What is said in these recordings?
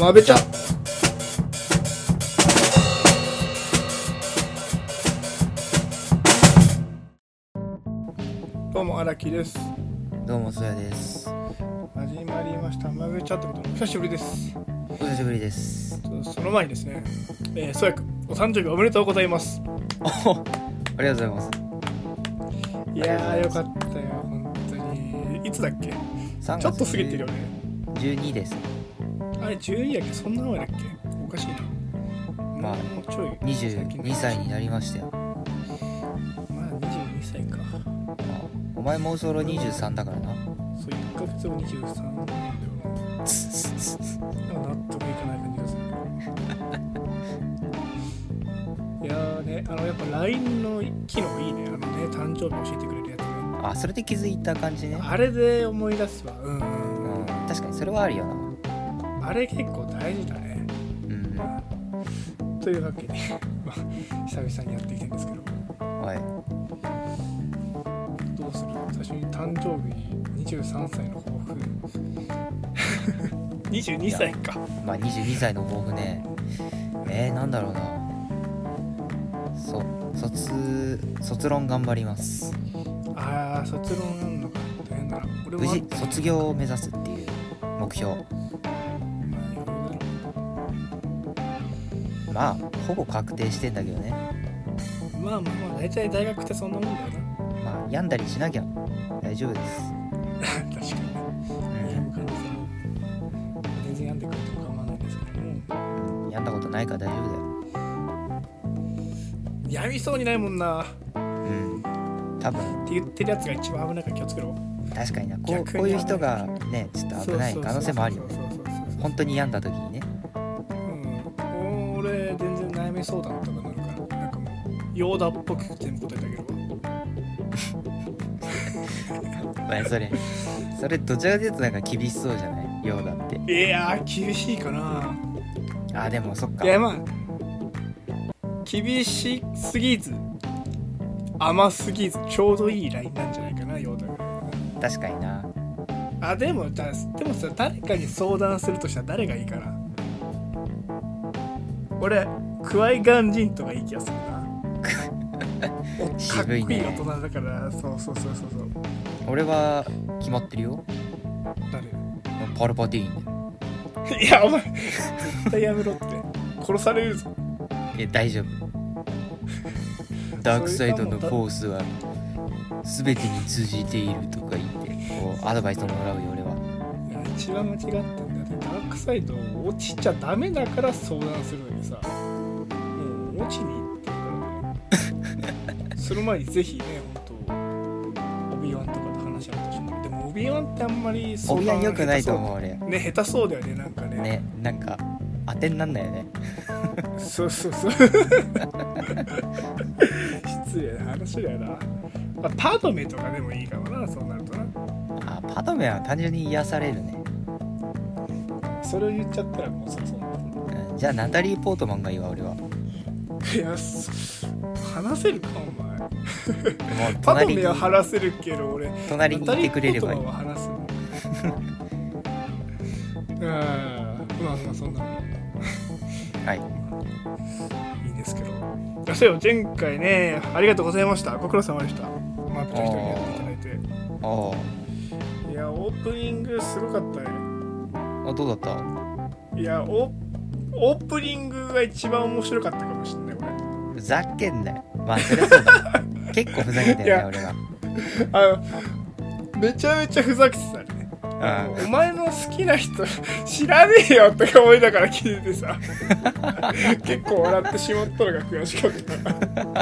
まべちゃどうも荒木です。どうもそやです。始まりました。まべちゃってこと。で久しぶりです。お久しぶりです。その前にですねえー、そやくんお誕生日おめでとうございます。おありがとうございます。いやーよかったよ本当に。いつだっけ？3月ちょっと過ぎてるよね。12です。あれ12やっけそんな前だっけ？おかしいな。まあもうちょい22歳になりましたよ、まあ22歳か。まあ、お前もうそろ23だからな。そう1ヶ月後23なんだよ。な納得いかない感じがするいやーねあのやっぱ LINE の機能いいね。あのね誕生日教えてくれるやつねあそれで気づいた感じね。あれで思い出すわ。うんうん。うん確かにそれはあるよなあれ結構大事だね。うん。というわけで まあ久々にやってきてるんですけど。はい。どうする？最初に誕生日23歳の抱負。22歳か。まあ22歳の抱負ね。えー、なんだろうな。そ卒卒論頑張ります。ああ卒論なんのか。大変だな。俺も無事卒業を目指すっていう目標まあほぼ確定してんだけどね。うまあまあまあ大体大学ってそんなもんだよまあ病んだりしなきゃ大丈夫です。な 確かにね。う病む可能性も全然病んでくれても構わないですけども。ん病んだことないから大丈夫だよ。病みそうにないもんな。っうん。多分。て言ってるやつが一番危ないから気をつけろ。確かにな。こうこういう人がねちょっと危ない可能性もあるよ本当に病んだ時にヨーダっぽく全部答えてあげるわお前それそれどちらかというとなんか厳しそうじゃない？ようだって。いやー厳しいかな。あでもそっか。いやまあ厳しすぎず甘すぎずちょうどいいラインなんじゃないかなヨーダが確かにな。あでもだでもさ誰かに相談するとしたら誰がいいかな俺クワイガンジンとかいい気がする。なおかっこいい大人だからそうそうそうそうそう。俺は決まってるよ。誰？パルパティーンいやお前絶対やめろって。殺されるぞ。え大丈夫。ダークサイドのフォースは全てに通じているとか言ってこうアドバイスをもらうよ俺は。いや一番間違ってんだよダークサイド落ちちゃダメだから相談するのにさもう落ちにその前にぜひね本当オビワンとかと話し合ってほしいんだけどでもオビワンってあんまりオ相ビアン良くないと思う俺うね下手そうだよねなんかね。ねなんか当てになんだよね。そうそうそう。失礼な話だよな、まあ、パドメとかでもいいかもなそうなるとな。あパドメは単純に癒されるね、それを言っちゃったらもうさそんなうんじゃあナタリー・ポートマンがいいわ俺は。もいやそ話せるかお前。うパド隣にメは話せるけど俺隣にいてくれればいい。うん まあまあそんなはい。いいですけど。そうよ前回ねありがとうございました。ご苦労様でした。マープと一人でやっていただいて。あいやオープニングすごかったね。ああどうだった？いやオオープニングが一番面白かったかもしれないふざけんなよ。まあそりゃそうだ 結構ふざけてるね俺は。俺あのめちゃめちゃふざけてたね。あお前の好きな人知らねえよとか思いながら聞いててさ。結構笑ってしまったのが悔しかった。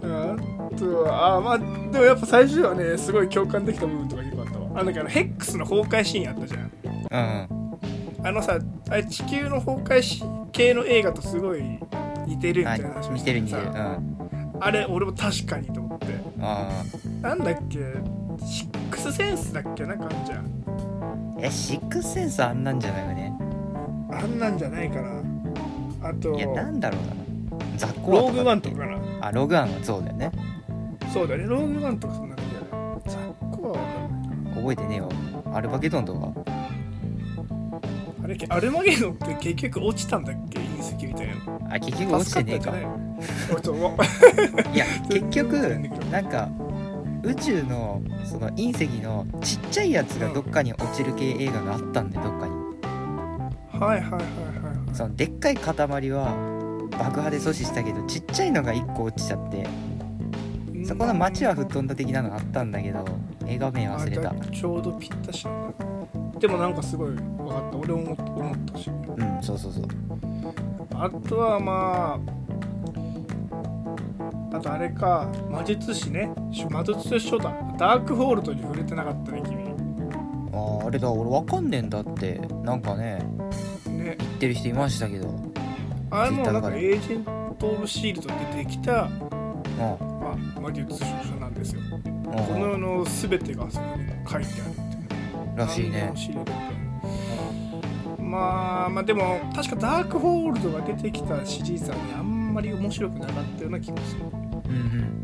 あとはあまあでもやっぱ最初はねすごい共感できた部分とか結構あったわ。あなんかあのヘックスの崩壊シーンあったじゃんうんあのさあれ地球の崩壊し系の映画とすごい似てるみたいな話あを似てる似てる。うん。さああれ俺も確かにと思って。あなんだっけ？シックスセンスだっけ？なんかあんじゃん。えシックスセンスあんなんじゃないよね？あんなんじゃないかな。あといやなんだろうな。雑魚ローグワンとかかな。あローグワンはそうだよね。そうだね。ローグワンとかそんな感じだね雑魚は分かんないな。覚えてねえよアルバゲドンとか？あれアルマゲドンって結局落ちたんだっけ？隕石みたいな。あ結局落ちてねえか。いや結局なんか宇宙のその隕石のちっちゃいやつがどっかに落ちる系映画があったんでどっかに。はいはいはいはいそのでっかい塊は爆破で阻止したけどちっちゃいのが1個落ちちゃってはいそこの街は吹っ飛んだ的なのがあったんだけど映画名忘れた。ちょうどぴったしなでもなんかすごい分かった。俺思っ思ったし。うんそうそうそう。あとはまああとあれか魔術師ね。魔術書だ。ダークホールドに触れてなかったね君。あーあれだ俺わかんねえんだって。なんかねね。言ってる人いましたけど。あれもなんかツエージェント・オブ・シールドで出てきた、うん。まあ、魔術書なんですよ。うん。この世の全てがそこに書いてあるらしいね。まあまあでも確かダークホールドが出てきたシリーズはねあんまり面白くなかったような気もする。うん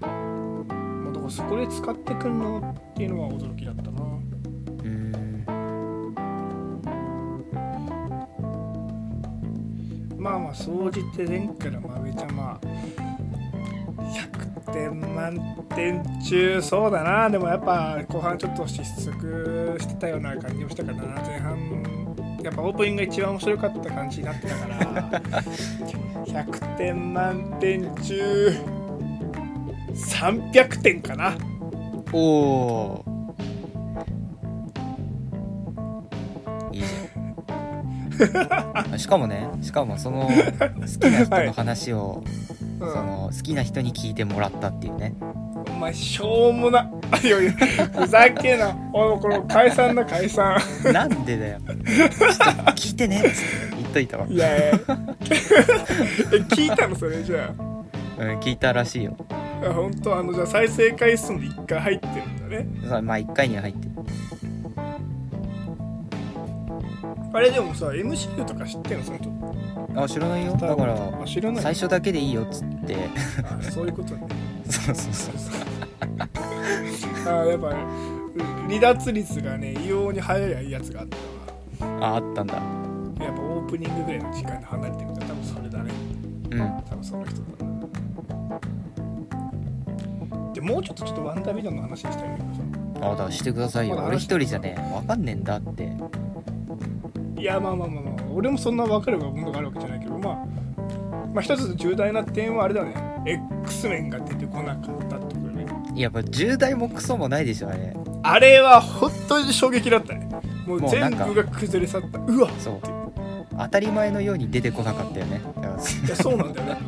うん。まあ、だからそこで使ってくんのっていうのは驚きだったな。まあまあ総じて前回のまべちゃまあ100点満点中そうだな。でもやっぱ後半ちょっと失速してたような感じもしたかな。前半やっぱオープニングが一番面白かった感じになってたから。100点満点中。300点かな。おおしかもねしかもその好きな人の話を、うんその好きな人に聞いてもらったっていうね。お前しょうもないやいやふざけなおいこの解散だ解散。なんでだよ。ちょっと聞いてね。っつって言っといたわ。いやいや。え聞いたのそれじゃうん聞いたらしいよ。あ本当あのじゃあ再生回数の1回入ってるんだね。まあ1回には入ってるあれでもさ MCU とか知ってんの？その人あ知らないよ。だからあ知らない最初だけでいいよっつって。あそういうことね。そうそうそうあやっぱ離脱率がね異様に速いやつがあったわ。ああったんだ。やっぱオープニングぐらいの時間で離れてみたら多分それだね。うん。多分その人だな。でもうちょっとちょっとワンダービジョンの話したいんだけどさ。あだからしてくださいよ。俺一人じゃねわかんねえんだっていやまあまあまあまあ俺もそんな分かるものがあるわけじゃないけどまあまあ一つ重大な点はあれだね。X メンが出てこなかったってことね。やっぱ10代もクソもないでしょあれ。あれは本当に衝撃だったね。もう全部が崩れ去った。うわそう。当たり前のように出てこなかったよね。いやそうなんだよね。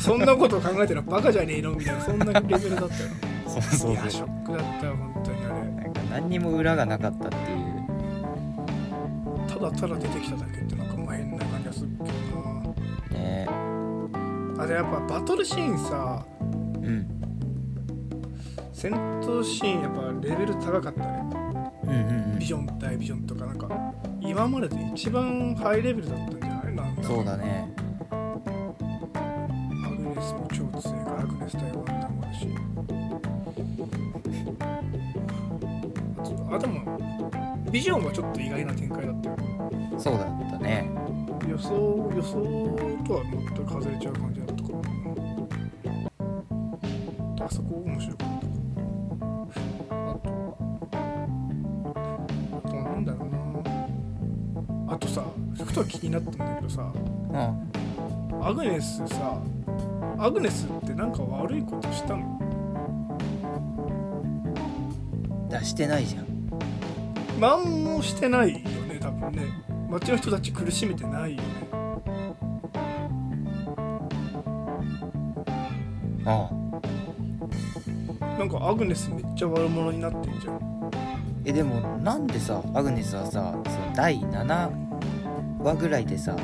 そんなこと考えたらバカじゃねえのみたいなそんなレベルだったよ。そうそういやシそうョックだったよ本当にあなんか何にも裏がなかったっていうだただ出てきただけってなんかもう変な感じがするけどね。なあれやっぱバトルシーンさうん。戦闘シーンやっぱレベル高かったね。うんうんビジョン対ビジョンとかなんか今までで一番ハイレベルだったんじゃない？なんうんそうだね。アグネスも超強いからアグネス対ワンダーもあるし。あでもビジョンはちょっと意外な展開だったよ。ねそうだったね。予想予想とは全く外れちゃう感じだったからあそこ面白かったあとあとはなんだろうな。あとさふと気になったんだけどさうんアグネスさアグネスってなんか悪いことしたの？出してないじゃん。何もしてないよね多分ね街の人たち苦しめてないよね。ああ。なんかアグネスめっちゃ悪者になってんじゃん。えでもなんでさアグネスはさその第7話ぐらいでさ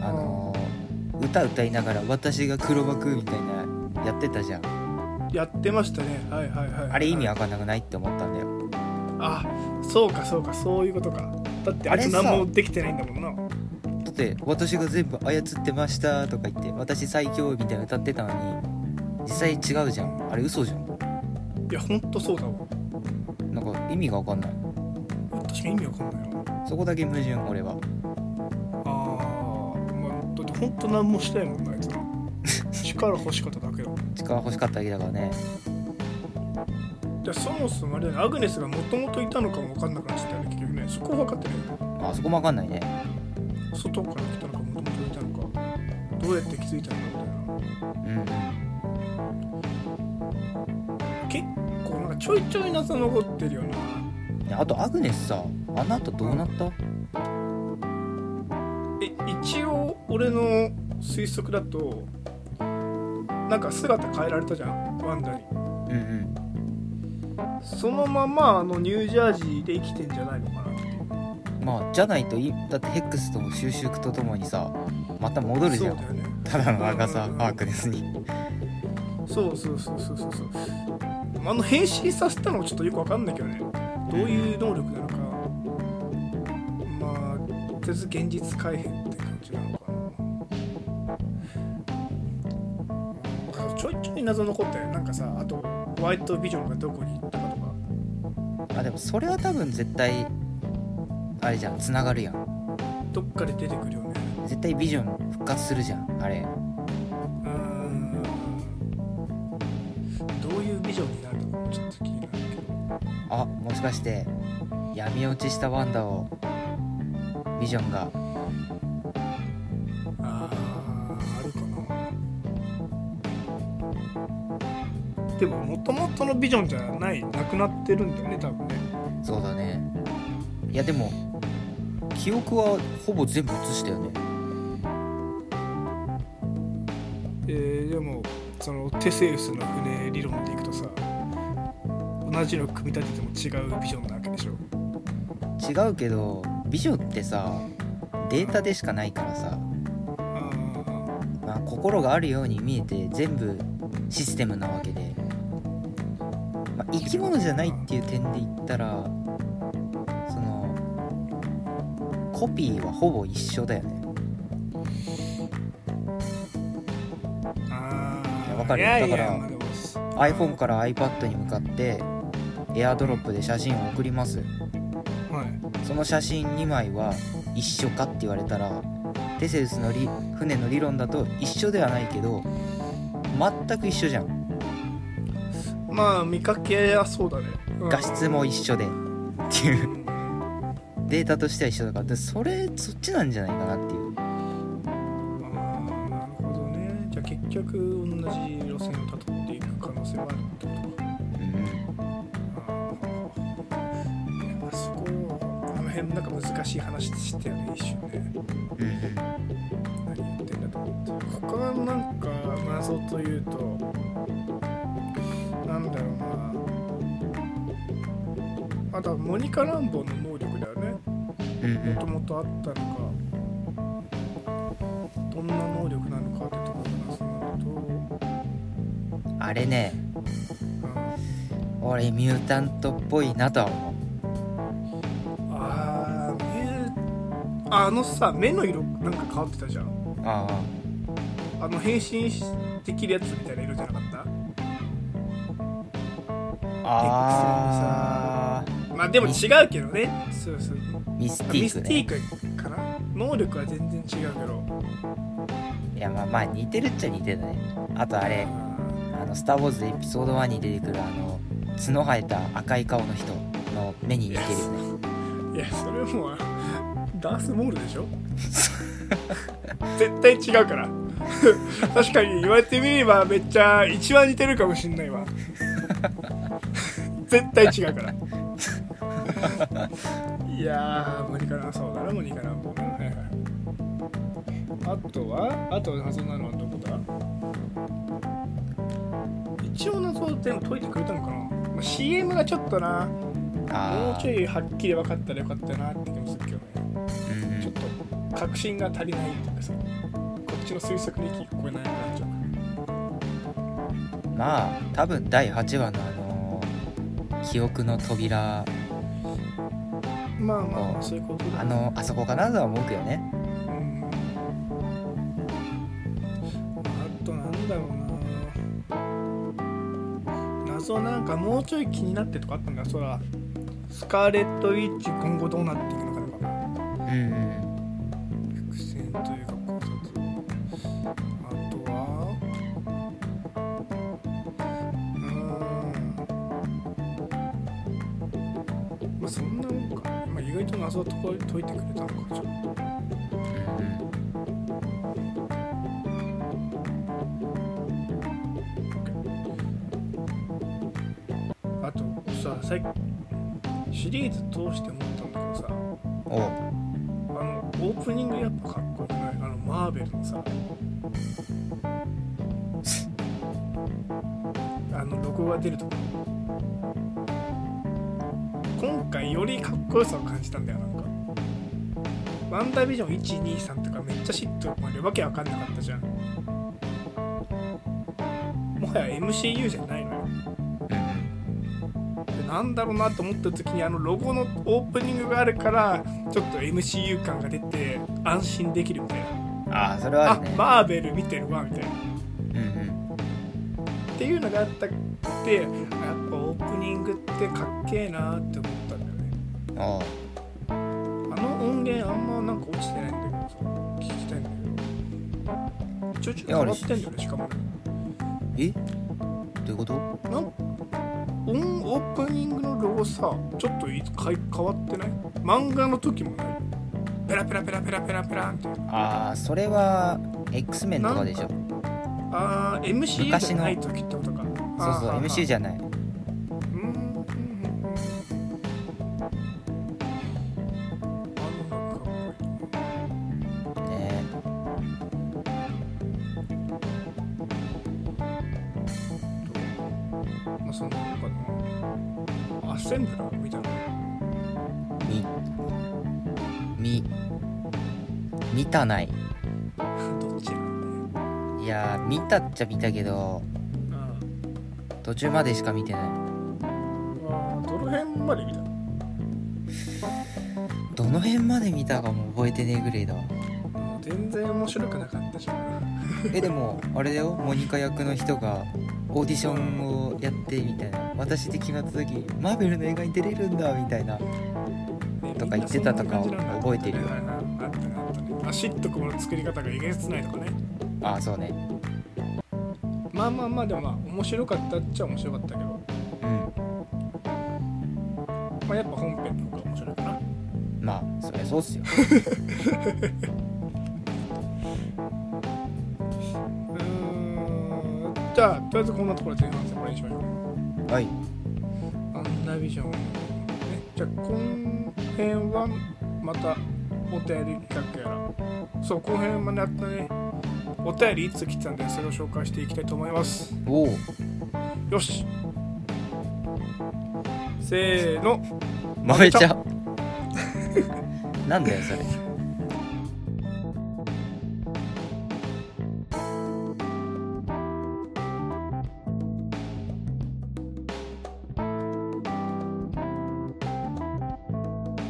あのー歌歌いながら私が黒幕みたいなやってたじゃん。やってましたね。はいはいはい、はい、あれ意味わかんなくないって思ったんだよ。あそうかそうかそういうことかだってあいつ何もできてないんだもんなだって私が全部操ってましたとか言って私最強みたいな歌ってたのに実際違うじゃん。あれ嘘じゃん。いやほんとそうだわ。なんか意味がわかんない。確かに意味わかんないわ。そこだけ矛盾俺は。ほんと何もしてないもんなあいつら 力欲しかっただけだもん。力欲しかっただけだからね。でそもそもあれだねアグネスがもともといたのかも分かんなくなっちゃったよそこ分かってない。あそこも分かんないね。外から来たのかもともといたのかどうやって気づいたのかみたいな。うん結構なんかちょいちょい謎残ってるよな。うんあとアグネスさあの後どうなった？え一応俺の推測だとなんか姿変えられたじゃん？ワンダにうんうん。そのままあのニュージャージーで生きてんじゃないのかなまあじゃないといだってヘックスとの収縮とともにさまた戻るじゃん。ねただのアガサうんうんうんアークネスに。そうそうそうそうそうそう。あの変身させたのもちょっとよくわかんないけどね。どういう能力なのか。まあとりあえず現実改変って感じなのかな。あちょいちょい謎残ったよなんかさあとホワイトビジョンがどこに行ったかとか。あでもそれは多分絶対あれじゃん繋がるやん。どっかで出てくるよね。絶対ビジョン復活するじゃんあれ。うーん。どういうビジョンになるのかもちょっと気になるけど。あもしかして闇落ちしたワンダをビジョンが。あーあるかな。でももともとのビジョンじゃない。なくなってるんだよね多分ね。そうだね。いやでも記憶はほぼ全部映したよね。えーでもそのテセウスの船理論でいくとさ同じの組み立てても違うビジョンなわけでしょ？違うけどビジョンってさデータでしかないからさ、あまあ、心があるように見えて全部システムなわけで、まあ、生き物じゃないっていう点で言ったらコピーはほぼ一緒だよね。わかるだから iPhone から iPad に向かってエアドロップで写真を送ります。はい。その写真2枚は一緒かって言われたらテセウスの理船の理論だと一緒ではないけど全く一緒じゃん。まあ見かけやそうだね、うん。画質も一緒でっていうデータとしては一緒だからでそれそっちなんじゃないかなっていう。あーなるほどね。じゃあ結局同じ路線をたどっていく可能性はあるってことか。うん。やっぱそこあの辺なんか難しい話してよね一瞬ね。何言ってんだと。思って他のなんか謎というとなんだろうな。あとはモニカ・ランボーのもともとあったのかどんな能力なのかってところからするうんあれね。と、俺ミュータントっぽいなとは思う。ん、あー目あのさ目の色なんか変わってたじゃん。うあ。あの変身できるやつみたいな色じゃなかった？ああまあでも違うけどね。そうそう。ーミスティミークね。スティークかな？能力は全然違うけど。いやまあまあ似てるっちゃ似てるね。あとあれあの「スター・ウォーズ」でエピソード1に出てくるあの角生えた赤い顔の人の目に似てるよね。いやそれもうダースモールでしょ？絶対違うから。確かに言われてみればめっちゃ一番似てるかもしんないわ。絶対違うからいやー無理かな。そうだな無理かなもうなはいはい。あとはあと謎なのはどこだ？一応謎を全部解いてくれたのかな、まあ、CM がちょっとな。もあうちょいはっきり分かったらよかったなって気もするけどね。うんうん。ちょっと確信が足りないっていうかさこっちの推測に聞こえないなっちゃうまあ多分第8話のあの記憶の扉まあまあそういうことだあのあそこかなとは思うけどね。うん。あとなんだろうな。謎なんかもうちょい気になってとかあったんだそらスカーレット・ウィッチ今後どうなっていくのかとか。うんうん謎は解解いてくれたのかちょっと。うん。あとさ最近シリーズ通して思ったんだけどさ。あのオープニングやっぱかっこよくない？あのマーベルのさ。あのロゴが出るとこ今回よりかっこよさを感じたんだよなんか。ワンダービジョン123とかめっちゃシッとまでわけわかんなかったじゃん。もはや MCU じゃないのよ。なんだろうなと思った時にあのロゴのオープニングがあるからちょっと MCU 感が出て安心できるみたいな。ああそれはあね。マーベル見てるわみたいな。うんうん。っていうのがあったってやっグってかっけえなって思ったんだよね。おうあの音源あんまなんか落ちてないんだけどさ聞きたいんだけど。ちょいちょい変わってんだよねしかもねえ？どういうこと？なんオンオープニングのロゴさちょっといかい変わってない？漫画の時もない。ペラペラペラペラペラペラみたいなああそれは X メンとかでしょあー MCU 昔のじゃない時って。ことかそうそう MC じゃないあその他のアッセンブラーみたいな。みみ見たない。どっちなんだよ。いやー見たっちゃ見たけど途中までしか見てない。どの辺まで見たどの辺まで見たかも覚えてねえぐらいだわ。全然面白くなかったじゃん えでもあれだよ。モニカ役の人がオーディションをやってみたいな。私で決まった時マーベルの映画に出れるんだみたいな。とか言ってたとかみんなそんな感じなんだ覚えてるよはいはいあったねあったねあシッとこの作り方がえげつないとかねああそうねまあまあまあでもまあ面白かったっちゃ面白かったけどうんまあやっぱ本編の方が面白いかなまあそりゃそうっすよじゃあとりあえずこんなところで前半戦これにしましょう。はい。アンダービジョンね。じゃあ今編はまたお便り企画やら。そう後編まであったねお便りいつ来てたんでそれを紹介していきたいと思います。おお。よし。せーの。豆茶。なんだよそれ